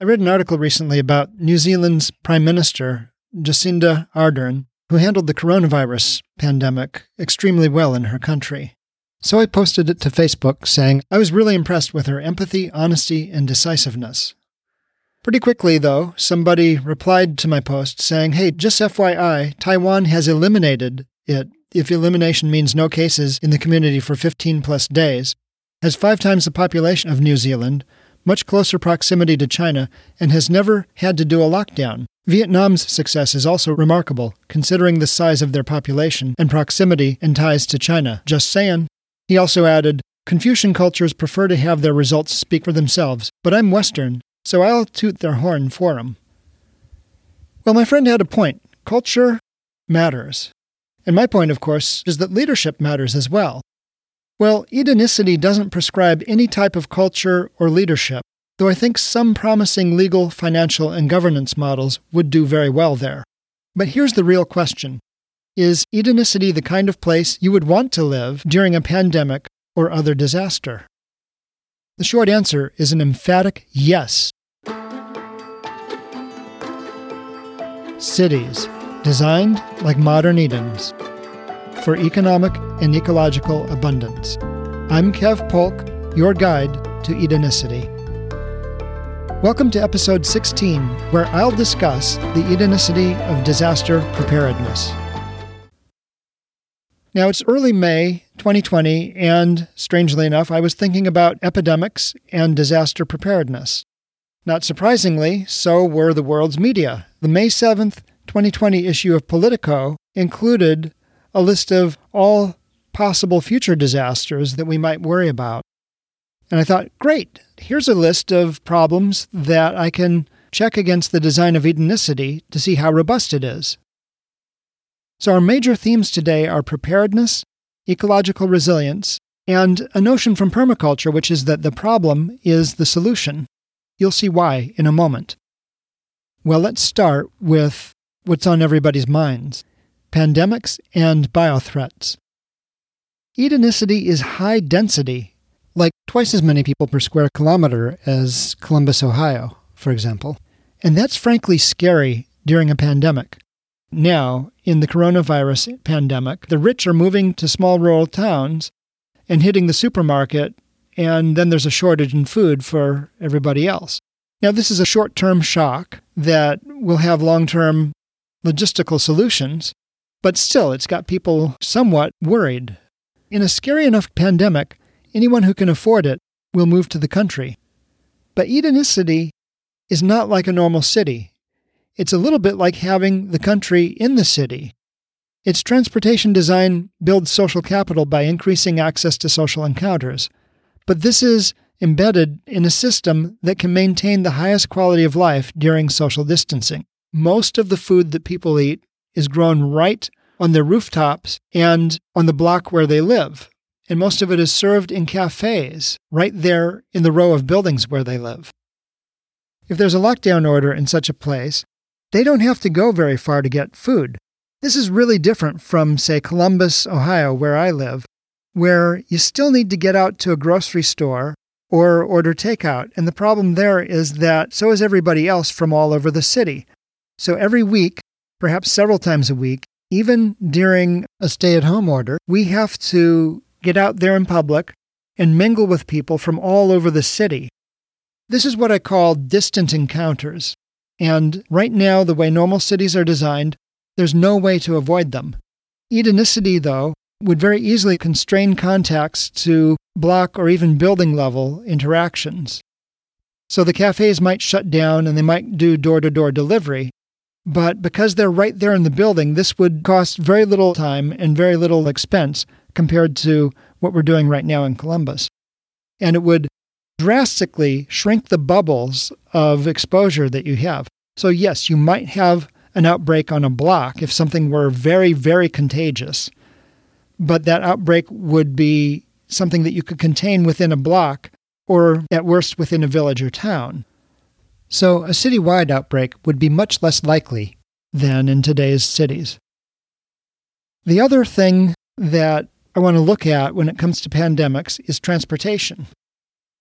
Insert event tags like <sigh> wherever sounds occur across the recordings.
I read an article recently about New Zealand's Prime Minister, Jacinda Ardern, who handled the coronavirus pandemic extremely well in her country. So I posted it to Facebook saying I was really impressed with her empathy, honesty, and decisiveness. Pretty quickly, though, somebody replied to my post saying, Hey, just FYI, Taiwan has eliminated it if elimination means no cases in the community for 15 plus days, has five times the population of New Zealand, much closer proximity to China, and has never had to do a lockdown. Vietnam's success is also remarkable, considering the size of their population and proximity and ties to China. Just saying. He also added, Confucian cultures prefer to have their results speak for themselves, but I'm Western, so I'll toot their horn for 'em. Well, my friend had a point. Culture matters. And my point, of course, is that leadership matters as well. Well, Edenicity doesn't prescribe any type of culture or leadership, though I think some promising legal, financial, and governance models would do very well there. But here's the real question Is Edenicity the kind of place you would want to live during a pandemic or other disaster? The short answer is an emphatic yes. Cities, designed like modern Edens, for economic and ecological abundance. I'm Kev Polk, your guide to Edenicity. Welcome to episode 16, where I'll discuss the Edenicity of disaster preparedness. Now, it's early May 2020, and strangely enough, I was thinking about epidemics and disaster preparedness. Not surprisingly, so were the world's media. The May 7th, 2020 issue of Politico included a list of all possible future disasters that we might worry about. And I thought, great, here's a list of problems that I can check against the design of Edenicity to see how robust it is. So, our major themes today are preparedness, ecological resilience, and a notion from permaculture, which is that the problem is the solution. You'll see why in a moment. Well, let's start with what's on everybody's minds pandemics and biothreats. Edenicity is high density, like twice as many people per square kilometer as Columbus, Ohio, for example. And that's frankly scary during a pandemic. Now, in the coronavirus pandemic, the rich are moving to small rural towns and hitting the supermarket and then there's a shortage in food for everybody else. Now, this is a short term shock that will have long term logistical solutions, but still, it's got people somewhat worried. In a scary enough pandemic, anyone who can afford it will move to the country. But Edenicity is not like a normal city. It's a little bit like having the country in the city. Its transportation design builds social capital by increasing access to social encounters. But this is embedded in a system that can maintain the highest quality of life during social distancing. Most of the food that people eat is grown right on their rooftops and on the block where they live. And most of it is served in cafes right there in the row of buildings where they live. If there's a lockdown order in such a place, they don't have to go very far to get food. This is really different from, say, Columbus, Ohio, where I live, where you still need to get out to a grocery store or order takeout. And the problem there is that so is everybody else from all over the city. So every week, perhaps several times a week, even during a stay at home order, we have to get out there in public and mingle with people from all over the city. This is what I call distant encounters. And right now, the way normal cities are designed, there's no way to avoid them. Edenicity, though, would very easily constrain contacts to block or even building level interactions. So the cafes might shut down and they might do door to door delivery. But because they're right there in the building, this would cost very little time and very little expense compared to what we're doing right now in Columbus. And it would drastically shrink the bubbles of exposure that you have. So, yes, you might have an outbreak on a block if something were very, very contagious but that outbreak would be something that you could contain within a block or at worst within a village or town. So a citywide outbreak would be much less likely than in today's cities. The other thing that I want to look at when it comes to pandemics is transportation.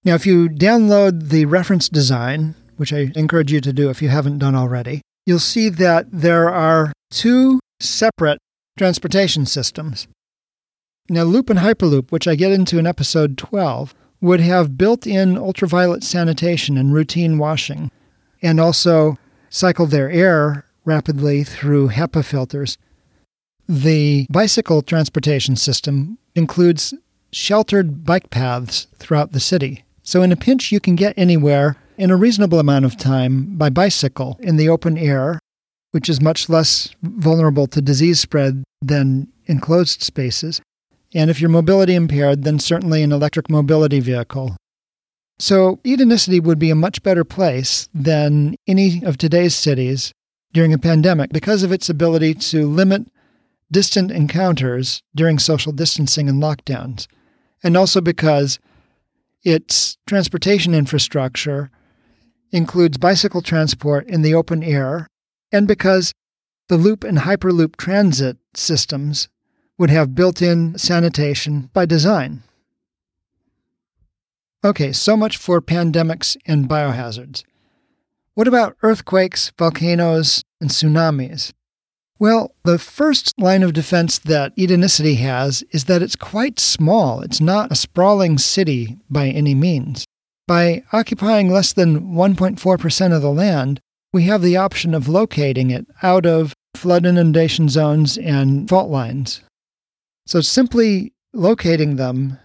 Now, if you download the reference design which I encourage you to do if you haven't done already, you'll see that there are two separate transportation systems. Now, Loop and Hyperloop, which I get into in episode 12, would have built in ultraviolet sanitation and routine washing, and also cycle their air rapidly through HEPA filters. The bicycle transportation system includes sheltered bike paths throughout the city. So, in a pinch, you can get anywhere in a reasonable amount of time by bicycle in the open air, which is much less vulnerable to disease spread than enclosed spaces. And if you're mobility impaired, then certainly an electric mobility vehicle. So, Edenicity would be a much better place than any of today's cities during a pandemic because of its ability to limit distant encounters during social distancing and lockdowns, and also because its transportation infrastructure includes bicycle transport in the open air, and because the Loop and Hyperloop transit systems would have built in sanitation by design. Okay, so much for pandemics and biohazards. What about earthquakes, volcanoes, and tsunamis? Well, the first line of defense that Edenicity has is that it's quite small. It's not a sprawling city by any means. By occupying less than 1.4% of the land, we have the option of locating it out of flood inundation zones and fault lines. So simply locating them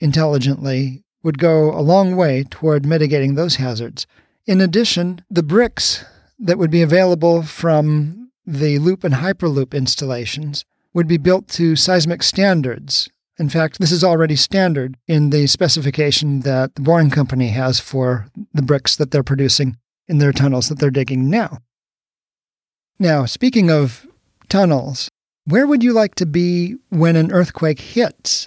intelligently would go a long way toward mitigating those hazards. In addition, the bricks that would be available from the loop and hyperloop installations would be built to seismic standards. In fact, this is already standard in the specification that the Boring Company has for the bricks that they're producing in their tunnels that they're digging now. Now, speaking of tunnels, where would you like to be when an earthquake hits?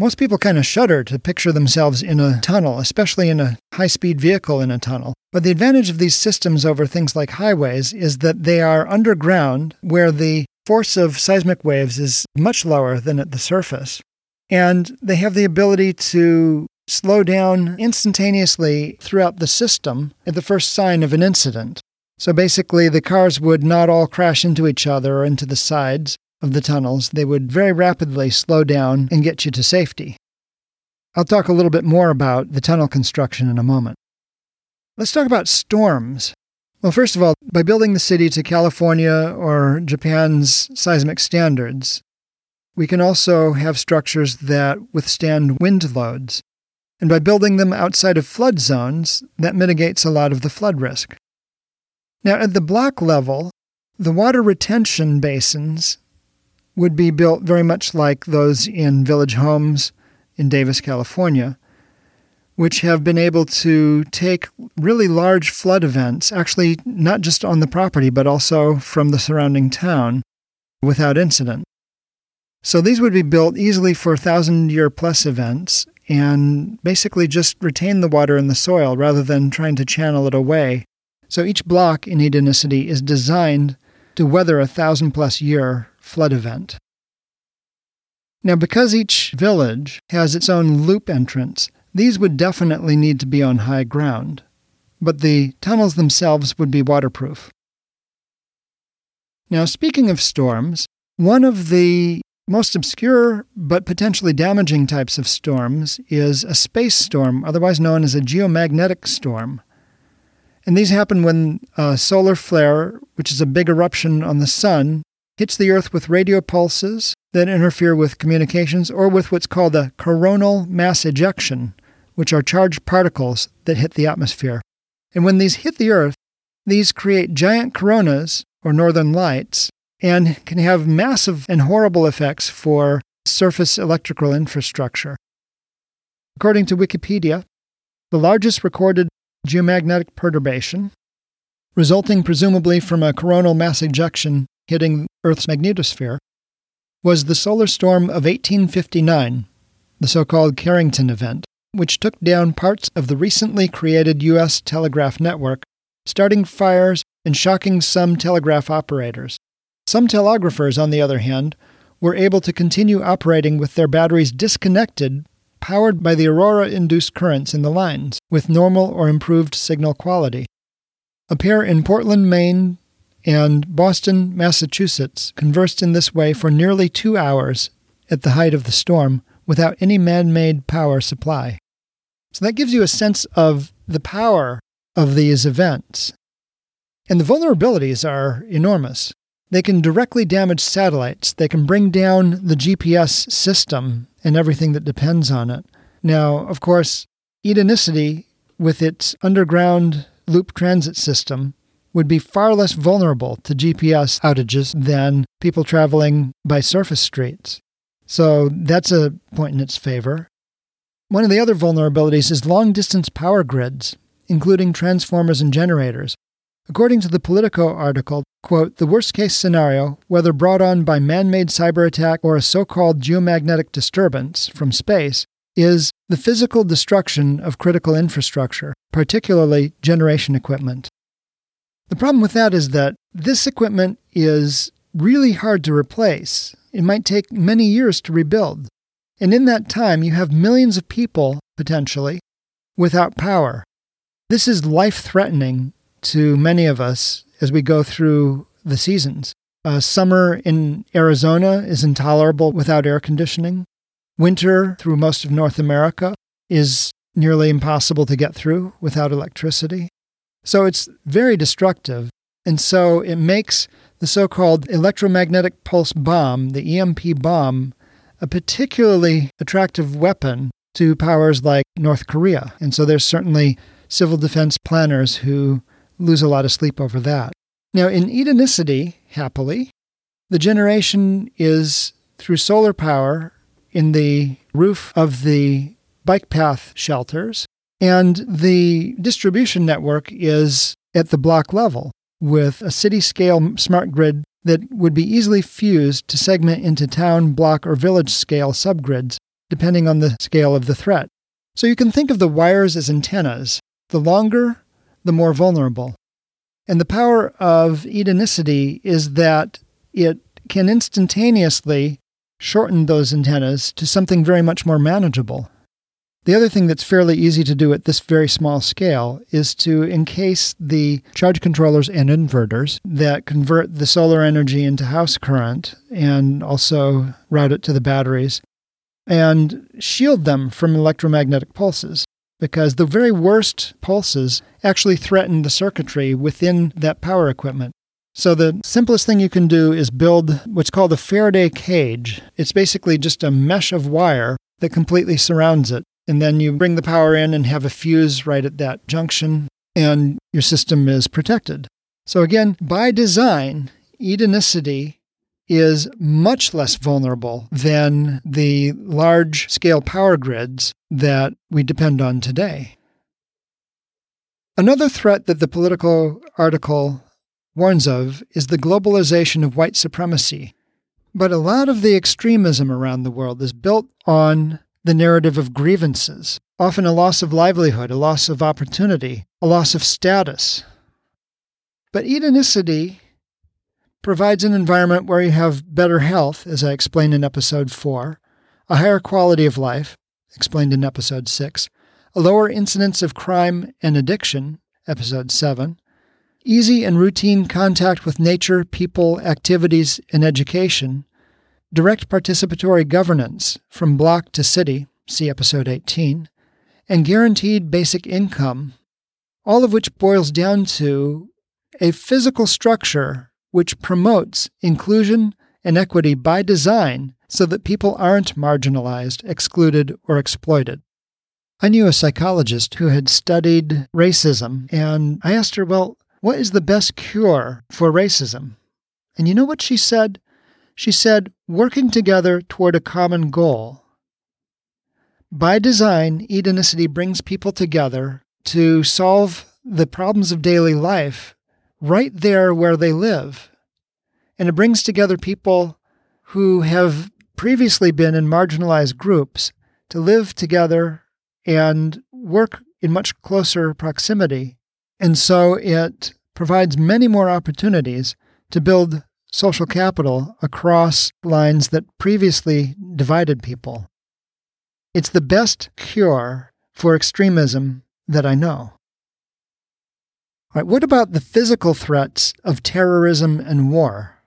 Most people kind of shudder to picture themselves in a tunnel, especially in a high speed vehicle in a tunnel. But the advantage of these systems over things like highways is that they are underground where the force of seismic waves is much lower than at the surface. And they have the ability to slow down instantaneously throughout the system at the first sign of an incident. So basically, the cars would not all crash into each other or into the sides of the tunnels, they would very rapidly slow down and get you to safety. I'll talk a little bit more about the tunnel construction in a moment. Let's talk about storms. Well, first of all, by building the city to California or Japan's seismic standards, we can also have structures that withstand wind loads. And by building them outside of flood zones, that mitigates a lot of the flood risk. Now, at the block level, the water retention basins would be built very much like those in village homes in Davis, California, which have been able to take really large flood events, actually not just on the property, but also from the surrounding town, without incident. So these would be built easily for thousand year plus events and basically just retain the water in the soil rather than trying to channel it away. So each block in Edenicity is designed to weather a thousand plus year flood event. Now, because each village has its own loop entrance, these would definitely need to be on high ground, but the tunnels themselves would be waterproof. Now, speaking of storms, one of the most obscure but potentially damaging types of storms is a space storm, otherwise known as a geomagnetic storm. And these happen when a solar flare, which is a big eruption on the sun, hits the Earth with radio pulses that interfere with communications or with what's called a coronal mass ejection, which are charged particles that hit the atmosphere. And when these hit the Earth, these create giant coronas, or northern lights, and can have massive and horrible effects for surface electrical infrastructure. According to Wikipedia, the largest recorded geomagnetic perturbation, resulting presumably from a coronal mass ejection hitting Earth's magnetosphere, was the solar storm of 1859, the so called Carrington event, which took down parts of the recently created U.S. telegraph network, starting fires and shocking some telegraph operators. Some telegraphers, on the other hand, were able to continue operating with their batteries disconnected, powered by the aurora induced currents in the lines, with normal or improved signal quality. A pair in Portland, Maine and Boston, Massachusetts conversed in this way for nearly two hours at the height of the storm without any man made power supply. So that gives you a sense of the power of these events. And the vulnerabilities are enormous. They can directly damage satellites. They can bring down the GPS system and everything that depends on it. Now, of course, Edenicity, with its underground loop transit system, would be far less vulnerable to GPS outages than people traveling by surface streets. So that's a point in its favor. One of the other vulnerabilities is long distance power grids, including transformers and generators. According to the Politico article, quote, the worst case scenario, whether brought on by man made cyber attack or a so called geomagnetic disturbance from space, is the physical destruction of critical infrastructure, particularly generation equipment. The problem with that is that this equipment is really hard to replace. It might take many years to rebuild. And in that time, you have millions of people, potentially, without power. This is life threatening to many of us as we go through the seasons. Uh, summer in Arizona is intolerable without air conditioning. Winter through most of North America is nearly impossible to get through without electricity. So it's very destructive. And so it makes the so called electromagnetic pulse bomb, the EMP bomb, a particularly attractive weapon to powers like North Korea. And so there's certainly civil defense planners who lose a lot of sleep over that. Now, in Edenicity, happily, the generation is through solar power in the roof of the bike path shelters, and the distribution network is at the block level with a city scale smart grid that would be easily fused to segment into town, block, or village scale subgrids, depending on the scale of the threat. So you can think of the wires as antennas. The longer, the more vulnerable. And the power of Edenicity is that it can instantaneously shorten those antennas to something very much more manageable. The other thing that's fairly easy to do at this very small scale is to encase the charge controllers and inverters that convert the solar energy into house current and also route it to the batteries and shield them from electromagnetic pulses because the very worst pulses actually threaten the circuitry within that power equipment. So, the simplest thing you can do is build what's called a Faraday cage. It's basically just a mesh of wire that completely surrounds it. And then you bring the power in and have a fuse right at that junction, and your system is protected. So, again, by design, Edenicity is much less vulnerable than the large scale power grids that we depend on today. Another threat that the Politico article warns of is the globalization of white supremacy. But a lot of the extremism around the world is built on the narrative of grievances, often a loss of livelihood, a loss of opportunity, a loss of status. But Edenicity provides an environment where you have better health, as I explained in episode 4, a higher quality of life, explained in episode 6, a lower incidence of crime and addiction, episode 7, easy and routine contact with nature, people, activities, and education, direct participatory governance from block to city, see episode 18, and guaranteed basic income, all of which boils down to a physical structure which promotes inclusion and equity by design so that people aren't marginalized, excluded, or exploited. I knew a psychologist who had studied racism, and I asked her, Well, what is the best cure for racism? And you know what she said? She said, working together toward a common goal. By design, Edenicity brings people together to solve the problems of daily life right there where they live. And it brings together people who have previously been in marginalized groups to live together and work in much closer proximity. And so it provides many more opportunities to build social capital across lines that previously divided people. It's the best cure for extremism that I know. All right, what about the physical threats of terrorism and war?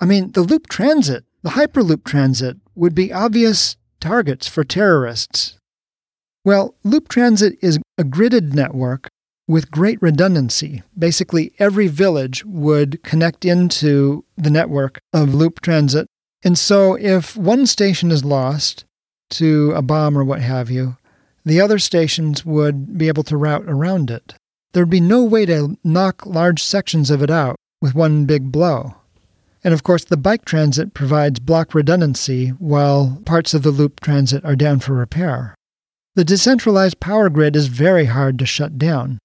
I mean, the loop transit, the Hyperloop transit, would be obvious targets for terrorists. Well, loop transit is a gridded network with great redundancy. Basically, every village would connect into the network of loop transit. And so, if one station is lost to a bomb or what have you, the other stations would be able to route around it. There'd be no way to knock large sections of it out with one big blow. And of course, the bike transit provides block redundancy while parts of the loop transit are down for repair. The decentralized power grid is very hard to shut down.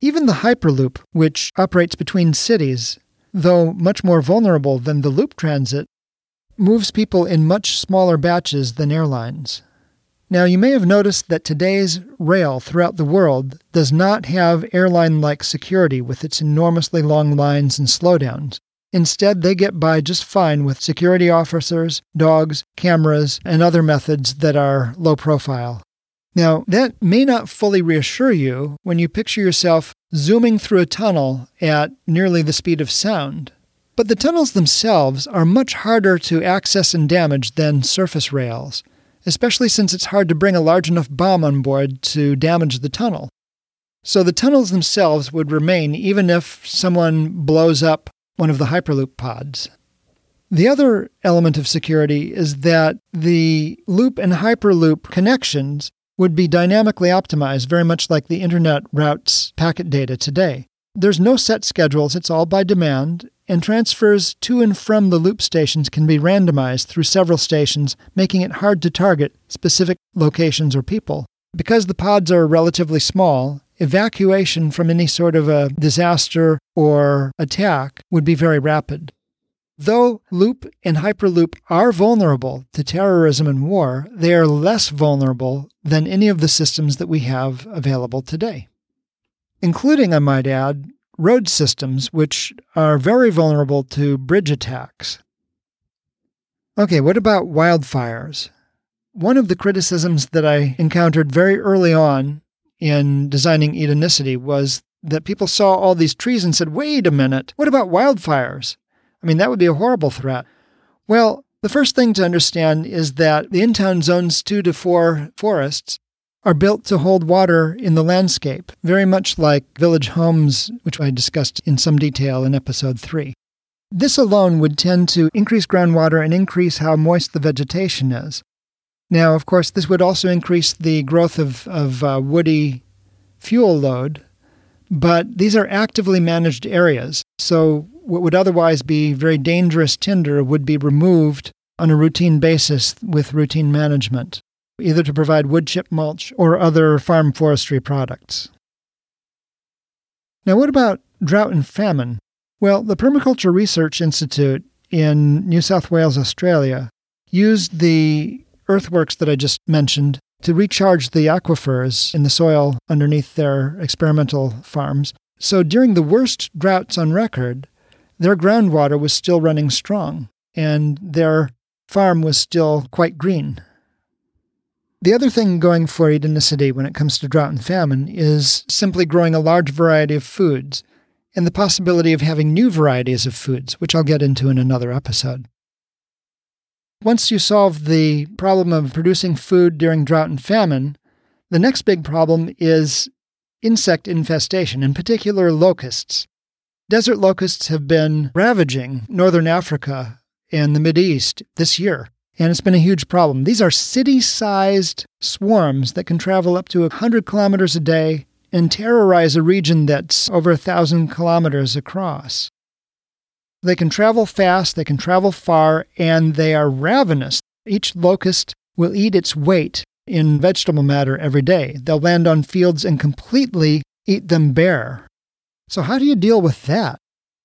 Even the Hyperloop, which operates between cities, though much more vulnerable than the loop transit, moves people in much smaller batches than airlines. Now, you may have noticed that today's rail throughout the world does not have airline like security with its enormously long lines and slowdowns. Instead, they get by just fine with security officers, dogs, cameras, and other methods that are low profile. Now, that may not fully reassure you when you picture yourself zooming through a tunnel at nearly the speed of sound. But the tunnels themselves are much harder to access and damage than surface rails, especially since it's hard to bring a large enough bomb on board to damage the tunnel. So the tunnels themselves would remain even if someone blows up one of the Hyperloop pods. The other element of security is that the loop and Hyperloop connections would be dynamically optimized, very much like the internet routes packet data today. There's no set schedules, it's all by demand, and transfers to and from the loop stations can be randomized through several stations, making it hard to target specific locations or people. Because the pods are relatively small, evacuation from any sort of a disaster or attack would be very rapid. Though Loop and Hyperloop are vulnerable to terrorism and war, they are less vulnerable than any of the systems that we have available today, including, I might add, road systems, which are very vulnerable to bridge attacks. Okay, what about wildfires? One of the criticisms that I encountered very early on in designing Edenicity was that people saw all these trees and said, wait a minute, what about wildfires? I mean, that would be a horrible threat. Well, the first thing to understand is that the in town zones 2 to 4 forests are built to hold water in the landscape, very much like village homes, which I discussed in some detail in episode 3. This alone would tend to increase groundwater and increase how moist the vegetation is. Now, of course, this would also increase the growth of, of uh, woody fuel load, but these are actively managed areas. So what would otherwise be very dangerous tinder would be removed on a routine basis with routine management, either to provide wood chip mulch or other farm forestry products. Now, what about drought and famine? Well, the Permaculture Research Institute in New South Wales, Australia, used the earthworks that I just mentioned to recharge the aquifers in the soil underneath their experimental farms. So during the worst droughts on record, their groundwater was still running strong, and their farm was still quite green. The other thing going for Edenicity when it comes to drought and famine is simply growing a large variety of foods and the possibility of having new varieties of foods, which I'll get into in another episode. Once you solve the problem of producing food during drought and famine, the next big problem is insect infestation, in particular locusts. Desert locusts have been ravaging northern Africa and the East this year, and it's been a huge problem. These are city sized swarms that can travel up to 100 kilometers a day and terrorize a region that's over a thousand kilometers across. They can travel fast, they can travel far, and they are ravenous. Each locust will eat its weight in vegetable matter every day. They'll land on fields and completely eat them bare. So, how do you deal with that?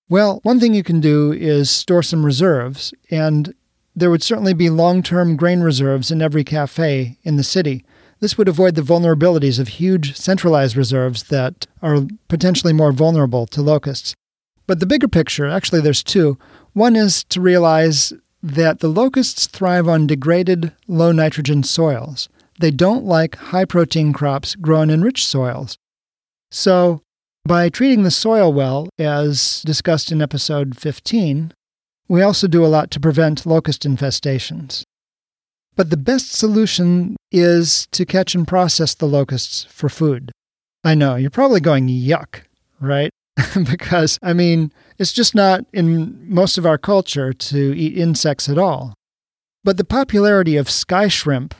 Well, one thing you can do is store some reserves, and there would certainly be long term grain reserves in every cafe in the city. This would avoid the vulnerabilities of huge centralized reserves that are potentially more vulnerable to locusts. But the bigger picture, actually, there's two. One is to realize that the locusts thrive on degraded, low nitrogen soils. They don't like high protein crops grown in rich soils. So, by treating the soil well, as discussed in episode 15, we also do a lot to prevent locust infestations. But the best solution is to catch and process the locusts for food. I know, you're probably going, yuck, right? <laughs> because, I mean, it's just not in most of our culture to eat insects at all. But the popularity of sky shrimp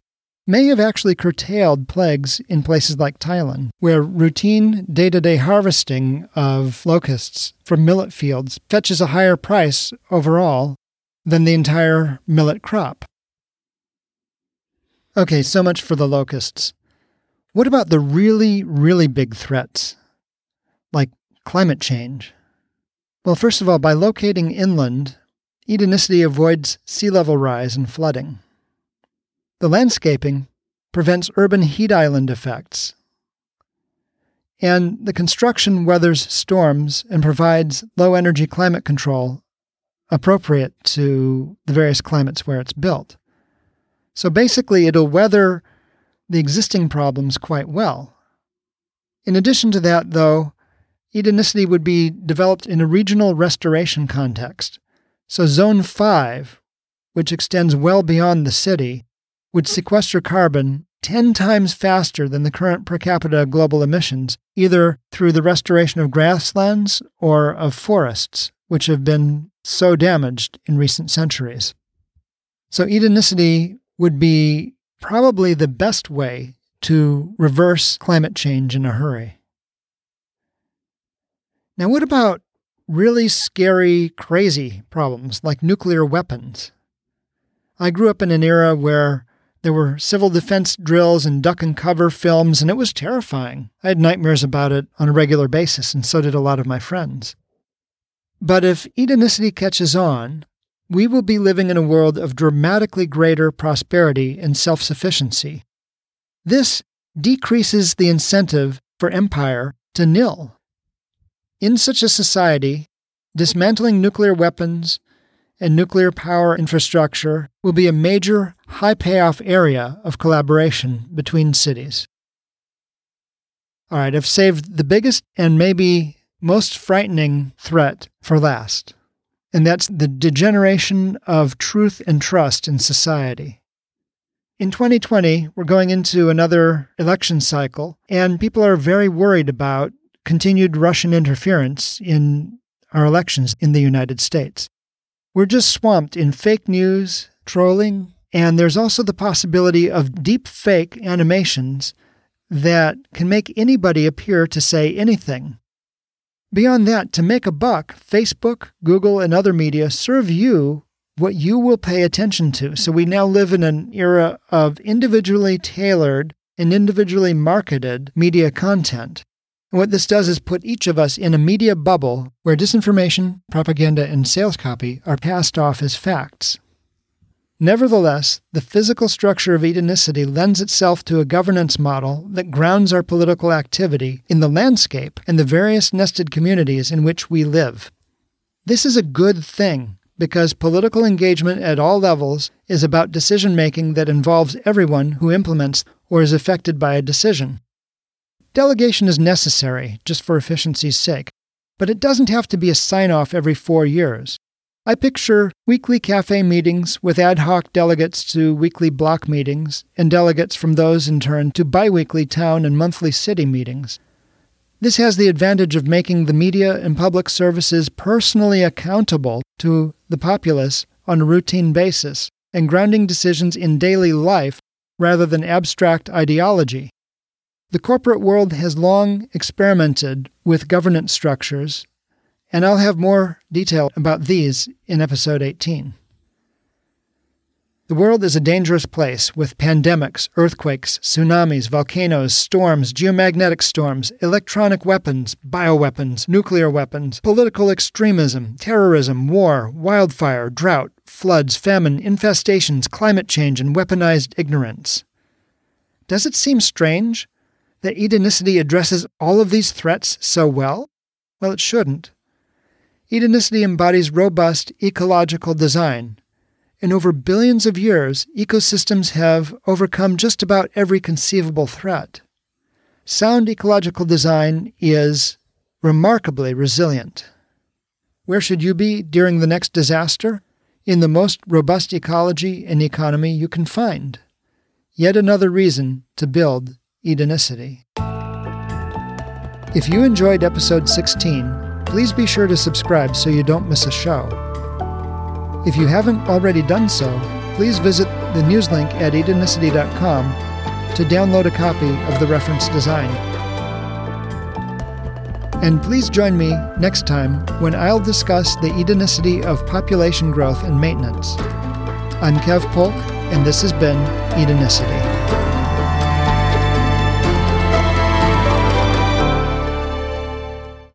may have actually curtailed plagues in places like Thailand, where routine day to day harvesting of locusts from millet fields fetches a higher price overall than the entire millet crop. Okay, so much for the locusts. What about the really, really big threats, like climate change? Well, first of all, by locating inland, Edenicity avoids sea level rise and flooding. The landscaping prevents urban heat island effects. And the construction weathers storms and provides low energy climate control appropriate to the various climates where it's built. So basically, it'll weather the existing problems quite well. In addition to that, though, Edenicity would be developed in a regional restoration context. So, Zone 5, which extends well beyond the city, would sequester carbon 10 times faster than the current per capita global emissions, either through the restoration of grasslands or of forests, which have been so damaged in recent centuries. So, Edenicity would be probably the best way to reverse climate change in a hurry. Now, what about really scary, crazy problems like nuclear weapons? I grew up in an era where there were civil defense drills and duck and cover films, and it was terrifying. I had nightmares about it on a regular basis, and so did a lot of my friends. But if Edenicity catches on, we will be living in a world of dramatically greater prosperity and self sufficiency. This decreases the incentive for empire to nil. In such a society, dismantling nuclear weapons and nuclear power infrastructure will be a major high payoff area of collaboration between cities. All right, I've saved the biggest and maybe most frightening threat for last and that's the degeneration of truth and trust in society. In 2020, we're going into another election cycle, and people are very worried about continued Russian interference in our elections in the United States. We're just swamped in fake news, trolling, and there's also the possibility of deep fake animations that can make anybody appear to say anything Beyond that, to make a buck, Facebook, Google, and other media serve you what you will pay attention to. So we now live in an era of individually tailored and individually marketed media content. And what this does is put each of us in a media bubble where disinformation, propaganda, and sales copy are passed off as facts. Nevertheless, the physical structure of Edenicity lends itself to a governance model that grounds our political activity in the landscape and the various nested communities in which we live. This is a good thing because political engagement at all levels is about decision making that involves everyone who implements or is affected by a decision. Delegation is necessary just for efficiency's sake, but it doesn't have to be a sign off every four years. I picture weekly cafe meetings with ad hoc delegates to weekly block meetings, and delegates from those in turn to biweekly town and monthly city meetings. This has the advantage of making the media and public services personally accountable to the populace on a routine basis and grounding decisions in daily life rather than abstract ideology. The corporate world has long experimented with governance structures and I'll have more detail about these in episode 18. The world is a dangerous place with pandemics, earthquakes, tsunamis, volcanoes, storms, geomagnetic storms, electronic weapons, bioweapons, nuclear weapons, political extremism, terrorism, war, wildfire, drought, floods, famine, infestations, climate change, and weaponized ignorance. Does it seem strange that Edenicity addresses all of these threats so well? Well, it shouldn't. Edenicity embodies robust ecological design. and over billions of years, ecosystems have overcome just about every conceivable threat. Sound ecological design is remarkably resilient. Where should you be during the next disaster? In the most robust ecology and economy you can find. Yet another reason to build Edenicity. If you enjoyed episode 16, please be sure to subscribe so you don't miss a show. If you haven't already done so, please visit the news link at edenicity.com to download a copy of the reference design. And please join me next time when I'll discuss the Edenicity of population growth and maintenance. I'm Kev Polk, and this has been Edenicity.